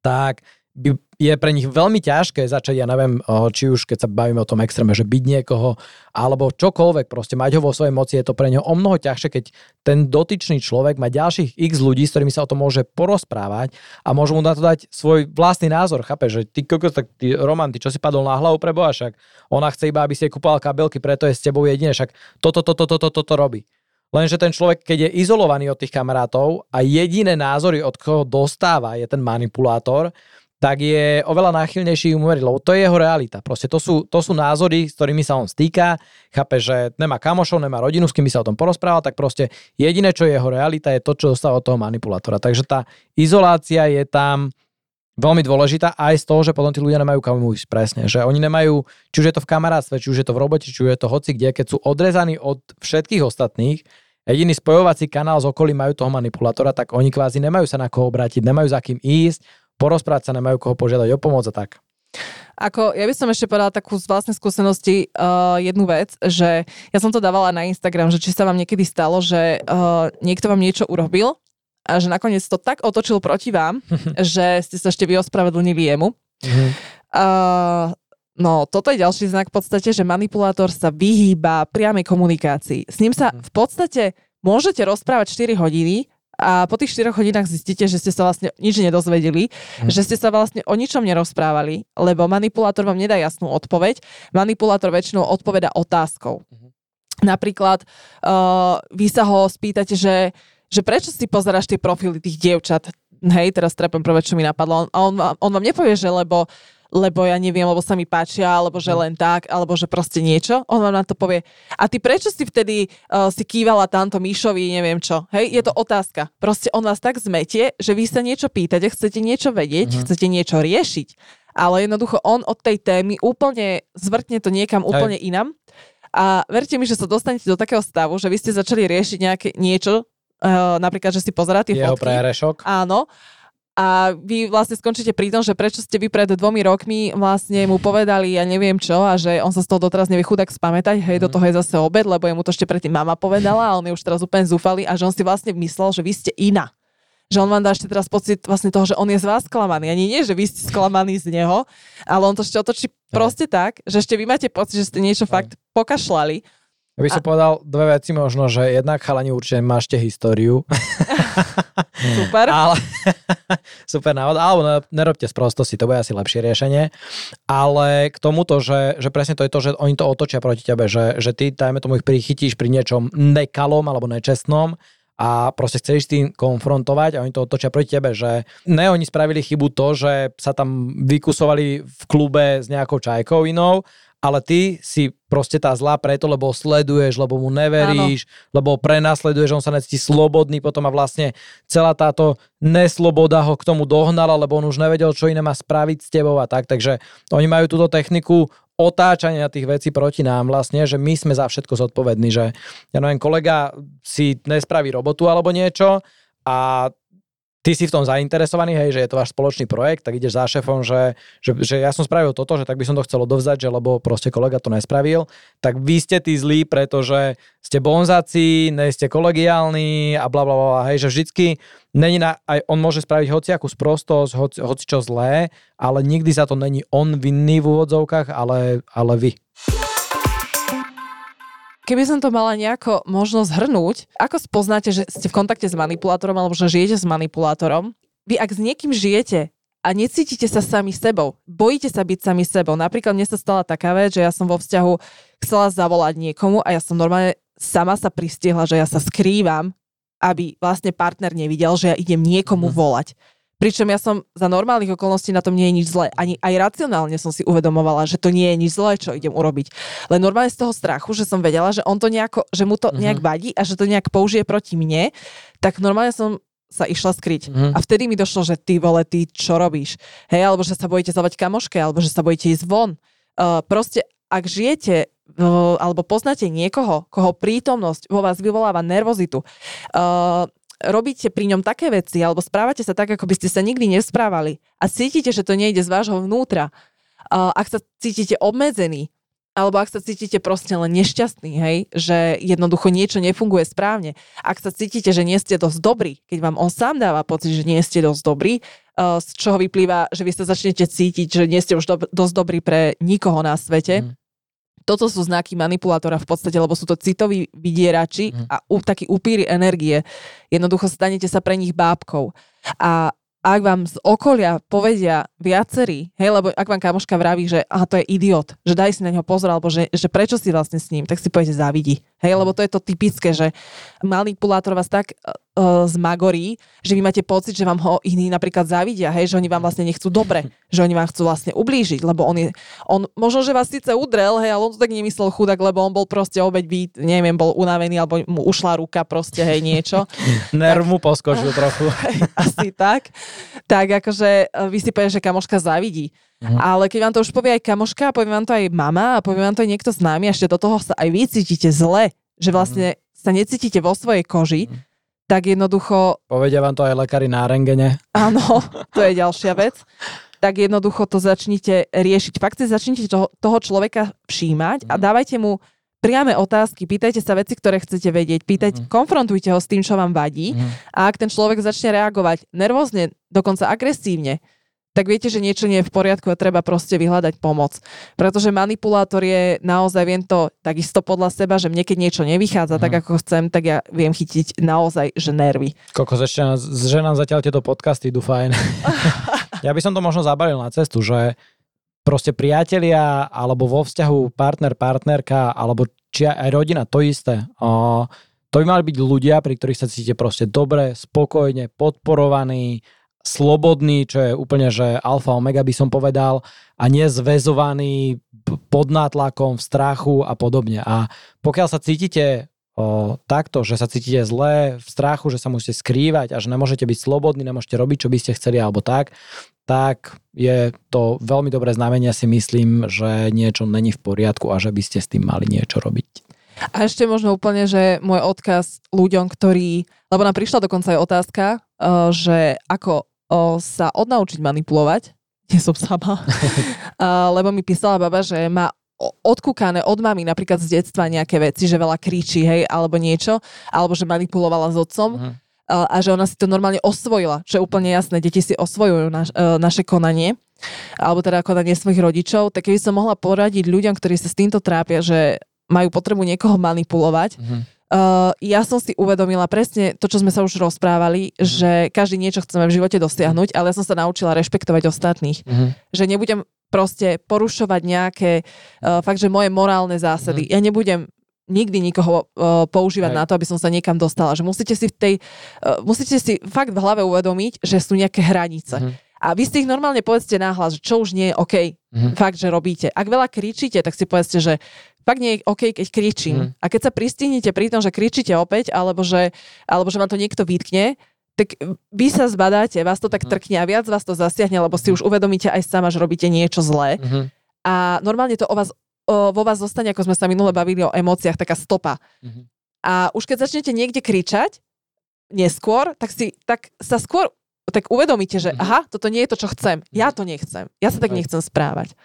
tak by je pre nich veľmi ťažké začať, ja neviem, či už keď sa bavíme o tom extréme, že byť niekoho, alebo čokoľvek, proste mať ho vo svojej moci, je to pre neho o mnoho ťažšie, keď ten dotyčný človek má ďalších x ľudí, s ktorými sa o tom môže porozprávať a môžu mu na to dať svoj vlastný názor, chápe, že ty kokos, tak ty, Roman, ty čo si padol na hlavu pre Boha, však ona chce iba, aby si kúpala kabelky, preto je s tebou jedine, však toto, toto, toto, toto, toto robí. Lenže ten človek, keď je izolovaný od tých kamarátov a jediné názory, od koho dostáva, je ten manipulátor, tak je oveľa náchylnejší mu veriť, lebo to je jeho realita. Proste to sú, to sú názory, s ktorými sa on stýka, chápe, že nemá kamošov, nemá rodinu, s kým by sa o tom porozprával, tak proste jediné, čo je jeho realita, je to, čo dostáva od toho manipulátora. Takže tá izolácia je tam veľmi dôležitá aj z toho, že potom tí ľudia nemajú kam ísť presne. Že oni nemajú, či už je to v kamarátstve, či už je to v robote, či už je to hoci kde, keď sú odrezaní od všetkých ostatných, jediný spojovací kanál z okolí majú toho manipulátora, tak oni kvázi nemajú sa na koho obrátiť, nemajú za kým ísť, porozprávať sa, nemajú koho požiadať o pomoc a tak. Ako, ja by som ešte povedala takú z vlastnej skúsenosti uh, jednu vec, že ja som to dávala na Instagram, že či sa vám niekedy stalo, že uh, niekto vám niečo urobil a že nakoniec to tak otočil proti vám, že ste sa ešte vy ospravedlnili jemu. Mm-hmm. Uh, no, toto je ďalší znak v podstate, že manipulátor sa vyhýba priamej komunikácii. S ním sa mhm. v podstate môžete rozprávať 4 hodiny, a po tých 4 hodinách zistíte, že ste sa vlastne nič nedozvedeli, hm. že ste sa vlastne o ničom nerozprávali, lebo manipulátor vám nedá jasnú odpoveď. Manipulátor väčšinou odpoveda otázkou. Hm. Napríklad uh, vy sa ho spýtate, že, že prečo si pozeráš tie profily tých dievčat, hej, teraz trepem prvé, čo mi napadlo, a on, on vám nepovie, že lebo lebo ja neviem, lebo sa mi páčia, alebo že mhm. len tak, alebo že proste niečo. On vám na to povie. A ty prečo si vtedy uh, si kývala tamto Míšovi, neviem čo. Hej, je to otázka. Proste on vás tak zmetie, že vy sa niečo pýtate, chcete niečo vedieť, uh-huh. chcete niečo riešiť. Ale jednoducho on od tej témy úplne zvrtne to niekam úplne Hej. inam. A verte mi, že sa dostanete do takého stavu, že vy ste začali riešiť nejaké niečo, uh, napríklad, že si pozeráte Jeho fotky. Jeho Áno a vy vlastne skončíte pri tom, že prečo ste vy pred dvomi rokmi vlastne mu povedali, ja neviem čo, a že on sa z toho doteraz nevie chudák spamätať, hej, do mhm. toho je zase obed, lebo jemu to ešte predtým mama povedala a on je už teraz úplne zúfalý a že on si vlastne myslel, že vy ste iná. Že on vám dá ešte teraz pocit vlastne toho, že on je z vás sklamaný. Ani nie, že vy ste sklamaní z neho, ale on to ešte otočí proste tak, že ešte vy máte pocit, že ste niečo fakt pokašľali ja by som a... povedal dve veci možno, že jednak chalani určite mášte históriu. super. Ale, super návod. Alebo nerobte sprostosti, to bude asi lepšie riešenie. Ale k tomuto, že, že presne to je to, že oni to otočia proti tebe, že, že ty, dajme tomu, ich prichytíš pri niečom nekalom alebo nečestnom a proste chceš tým konfrontovať a oni to otočia proti tebe, že ne, oni spravili chybu to, že sa tam vykusovali v klube s nejakou čajkou inou, ale ty si proste tá zlá preto, lebo sleduješ, lebo mu neveríš, Áno. lebo prenasleduješ, on sa necíti slobodný potom a vlastne celá táto nesloboda ho k tomu dohnala, lebo on už nevedel, čo iné má spraviť s tebou a tak. Takže oni majú túto techniku otáčania tých vecí proti nám vlastne, že my sme za všetko zodpovední, že ja neviem, kolega si nespraví robotu alebo niečo a ty si v tom zainteresovaný, hej, že je to váš spoločný projekt, tak ideš za šéfom, že, že, že ja som spravil toto, že tak by som to chcel odovzdať, že lebo proste kolega to nespravil, tak vy ste tí zlí, pretože ste bonzaci, nie ste kolegiálni a bla bla bla, hej, že vždycky není na, aj on môže spraviť hociakú sprostosť, hoci, hoci čo zlé, ale nikdy za to není on vinný v úvodzovkách, ale, ale vy. Keby som to mala nejako možno zhrnúť, ako spoznáte, že ste v kontakte s manipulátorom alebo že žijete s manipulátorom? Vy ak s niekým žijete a necítite sa sami sebou, bojíte sa byť sami sebou. Napríklad mne sa stala taká vec, že ja som vo vzťahu chcela zavolať niekomu a ja som normálne sama sa pristiehla, že ja sa skrývam, aby vlastne partner nevidel, že ja idem niekomu mhm. volať. Pričom ja som za normálnych okolností na tom nie je nič zlé. Ani aj racionálne som si uvedomovala, že to nie je nič zlé, čo idem urobiť. Len normálne z toho strachu, že som vedela, že on to nejako, že mu to mm-hmm. nejak vadí a že to nejak použije proti mne, tak normálne som sa išla skryť. Mm-hmm. A vtedy mi došlo, že ty vole, ty čo robíš? Hej, alebo že sa bojíte zavať kamoške, alebo že sa bojíte ísť von. Uh, proste, ak žijete uh, alebo poznáte niekoho, koho prítomnosť vo vás vyvoláva nervozitu, uh, robíte pri ňom také veci alebo správate sa tak, ako by ste sa nikdy nesprávali a cítite, že to nejde z vášho vnútra, ak sa cítite obmedzený, alebo ak sa cítite proste len nešťastný, hej, že jednoducho niečo nefunguje správne. Ak sa cítite, že nie ste dosť dobrí, keď vám on sám dáva pocit, že nie ste dosť dobrí, z čoho vyplýva, že vy sa začnete cítiť, že nie ste už do, dosť dobrí pre nikoho na svete, mm toto sú znaky manipulátora v podstate, lebo sú to citoví vydierači mm. a u, takí upíry energie. Jednoducho stanete sa pre nich bábkou. A ak vám z okolia povedia viacerí, hej, lebo ak vám kamoška vraví, že aha, to je idiot, že daj si na neho pozor, alebo že, že prečo si vlastne s ním, tak si poviete závidí. Hej, lebo to je to typické, že manipulátor vás tak uh, zmagorí, že vy máte pocit, že vám ho iní napríklad závidia, hej, že oni vám vlastne nechcú dobre, že oni vám chcú vlastne ublížiť, lebo on je, on možno, že vás síce udrel, hej, ale on to tak nemyslel chudák, lebo on bol proste obeď, by, neviem, bol unavený, alebo mu ušla ruka proste, hej, niečo. Nerv mu poskočil trochu. Asi tak. Tak akože vy si poviete, že kamoška závidí. Mhm. Ale keď vám to už povie aj kamoška, povie vám to aj mama a povie vám to aj niekto známy, a ešte do toho sa aj vy cítite zle, že vlastne mhm. sa necítite vo svojej koži, mhm. tak jednoducho... Povedia vám to aj lekári na rengene. Áno, to je ďalšia vec. Tak jednoducho to začnite riešiť. Fakt si začnite toho, toho človeka všímať a mhm. dávajte mu priame otázky, pýtajte sa veci, ktoré chcete vedieť, pýtajte, mm. konfrontujte ho s tým, čo vám vadí mm. a ak ten človek začne reagovať nervózne, dokonca agresívne, tak viete, že niečo nie je v poriadku a treba proste vyhľadať pomoc. Pretože manipulátor je naozaj, viem to takisto podľa seba, že mne keď niečo nevychádza tak, mhm. ako chcem, tak ja viem chytiť naozaj, že nervy. Kokos, ešte nás, že nám zatiaľ tieto podcasty idú fajn. ja by som to možno zabalil na cestu, že proste priatelia alebo vo vzťahu partner, partnerka alebo či aj rodina, to isté. O, to by mali byť ľudia, pri ktorých sa cítite proste dobre, spokojne, podporovaní, slobodný, čo je úplne, že alfa omega by som povedal, a nie zväzovaný pod nátlakom, v strachu a podobne. A pokiaľ sa cítite o, takto, že sa cítite zle, v strachu, že sa musíte skrývať a že nemôžete byť slobodní, nemôžete robiť, čo by ste chceli alebo tak, tak je to veľmi dobré znamenie, si myslím, že niečo není v poriadku a že by ste s tým mali niečo robiť. A ešte možno úplne, že môj odkaz ľuďom, ktorí, lebo nám prišla dokonca aj otázka, že ako o, sa odnaučiť manipulovať, nie som sama, a, lebo mi písala baba, že má odkúkané od mami napríklad z detstva nejaké veci, že veľa kričí, hej, alebo niečo, alebo že manipulovala s otcom. Uh-huh. a, a že ona si to normálne osvojila, čo je úplne jasné, deti si osvojujú naš, uh, naše konanie alebo teda konanie svojich rodičov, tak keby som mohla poradiť ľuďom, ktorí sa s týmto trápia, že majú potrebu niekoho manipulovať, uh-huh Uh, ja som si uvedomila presne to, čo sme sa už rozprávali, mm. že každý niečo chceme v živote dosiahnuť, ale ja som sa naučila rešpektovať ostatných. Mm. Že nebudem proste porušovať nejaké, uh, fakt, že moje morálne zásady. Mm. Ja nebudem nikdy nikoho uh, používať Hej. na to, aby som sa niekam dostala. Že musíte si v tej, uh, musíte si fakt v hlave uvedomiť, že sú nejaké hranice. Mm. A vy si ich normálne povedzte náhlas, že čo už nie je OK. Mm. Fakt, že robíte. Ak veľa kričíte, tak si povedzte, že fakt nie je OK, keď kričím. Mm. A keď sa pristihnete pri tom, že kričíte opäť, alebo že, alebo že vám to niekto vytkne, tak vy sa zbadáte, vás to tak mhm. trkne a viac vás to zasiahne, lebo si už uvedomíte aj sama, že robíte niečo zlé. Mm-hmm. A normálne to o vás, o, vo vás zostane, ako sme sa minule bavili o emóciách, taká stopa. Mm-hmm. A už keď začnete niekde kričať, neskôr, tak, si, tak sa skôr tak uvedomíte, že mm-hmm. aha, toto nie je to, čo chcem. Ja to nechcem. Ja sa tak nechcem správať.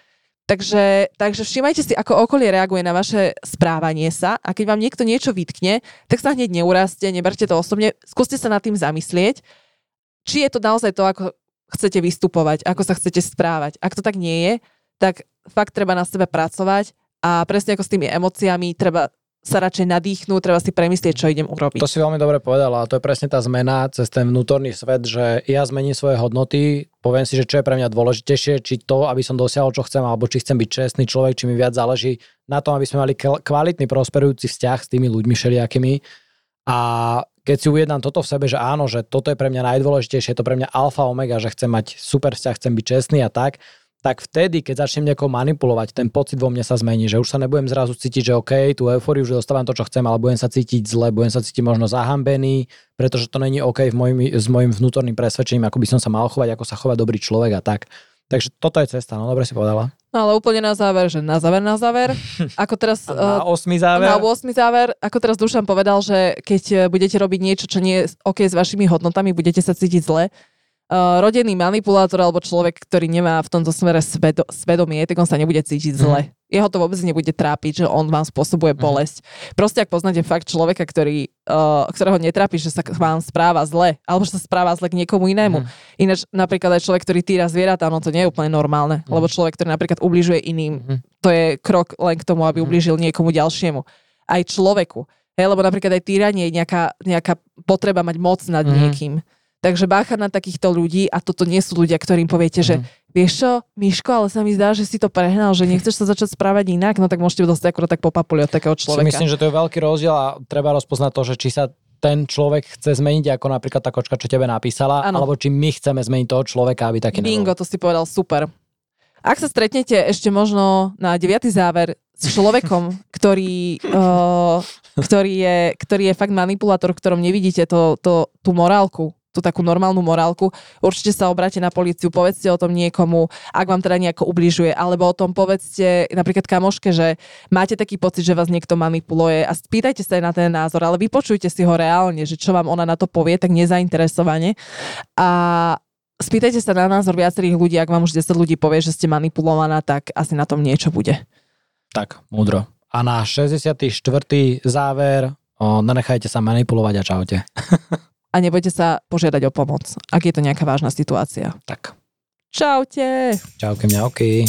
Takže, takže všímajte si, ako okolie reaguje na vaše správanie sa a keď vám niekto niečo vytkne, tak sa hneď neurazte, neberte to osobne, skúste sa nad tým zamyslieť, či je to naozaj to, ako chcete vystupovať, ako sa chcete správať. Ak to tak nie je, tak fakt treba na sebe pracovať a presne ako s tými emóciami, treba sa radšej nadýchnú, treba si premyslieť, čo idem urobiť. To si veľmi dobre povedala a to je presne tá zmena cez ten vnútorný svet, že ja zmením svoje hodnoty, poviem si, že čo je pre mňa dôležitejšie, či to, aby som dosiahol, čo chcem, alebo či chcem byť čestný človek, či mi viac záleží na tom, aby sme mali kvalitný, prosperujúci vzťah s tými ľuďmi všelijakými. A keď si ujednám toto v sebe, že áno, že toto je pre mňa najdôležitejšie, je to pre mňa alfa omega, že chcem mať super vzťah, chcem byť čestný a tak, tak vtedy, keď začnem niekoho manipulovať, ten pocit vo mne sa zmení, že už sa nebudem zrazu cítiť, že OK, tú eufóriu, že dostávam to, čo chcem, ale budem sa cítiť zle, budem sa cítiť možno zahambený, pretože to není OK v mojim, s mojim vnútorným presvedčením, ako by som sa mal chovať, ako sa chová dobrý človek a tak. Takže toto je cesta, no dobre si povedala. No ale úplne na záver, že na záver, na záver. Ako teraz... na uh, osmi záver. Na osmi záver. Ako teraz Dušan povedal, že keď eh, budete robiť niečo, čo nie je OK s vašimi hodnotami, budete sa cítiť zle, uh, rodený manipulátor alebo človek, ktorý nemá v tomto smere svedo, svedomie, tak on sa nebude cítiť mm. zle. Jeho to vôbec nebude trápiť, že on vám spôsobuje mm. bolesť. Proste ak poznáte fakt človeka, ktorý, uh, ktorého netrápi, že sa vám správa zle, alebo že sa správa zle k niekomu inému. Mm. Ináč napríklad aj človek, ktorý týra zvieratá, no to nie je úplne normálne, mm. lebo človek, ktorý napríklad ubližuje iným, mm. to je krok len k tomu, aby mm. ubližil niekomu ďalšiemu. Aj človeku. Hej, lebo napríklad aj týranie je nejaká, nejaká potreba mať moc nad mm. niekým Takže bácha na takýchto ľudí a toto nie sú ľudia, ktorým poviete, že Mhm. vieš čo, Miško, ale sa mi zdá, že si to prehnal, že nechceš sa začať správať inak, no tak môžete dostať akurát tak po papuli od takého Si človeka. myslím, že to je veľký rozdiel a treba rozpoznať to, že či sa ten človek chce zmeniť, ako napríklad tá kočka, čo tebe napísala, Áno. alebo či my chceme zmeniť toho človeka, aby taký Bingo, nebol. to si povedal super. Ak sa stretnete ešte možno na deviatý záver s človekom, ktorý, uh, ktorý, je, ktorý je fakt manipulátor, v ktorom nevidíte to, to, tú morálku, tú takú normálnu morálku, určite sa obráte na políciu, povedzte o tom niekomu, ak vám teda nejako ubližuje, alebo o tom povedzte napríklad kamoške, že máte taký pocit, že vás niekto manipuluje a spýtajte sa aj na ten názor, ale vypočujte si ho reálne, že čo vám ona na to povie, tak nezainteresovane. A spýtajte sa na názor viacerých ľudí, ak vám už 10 ľudí povie, že ste manipulovaná, tak asi na tom niečo bude. Tak, múdro. A na 64. záver, o, nenechajte sa manipulovať a čaute. A nebojte sa požiadať o pomoc, ak je to nejaká vážna situácia. Tak, Čaute! čauke mňauky.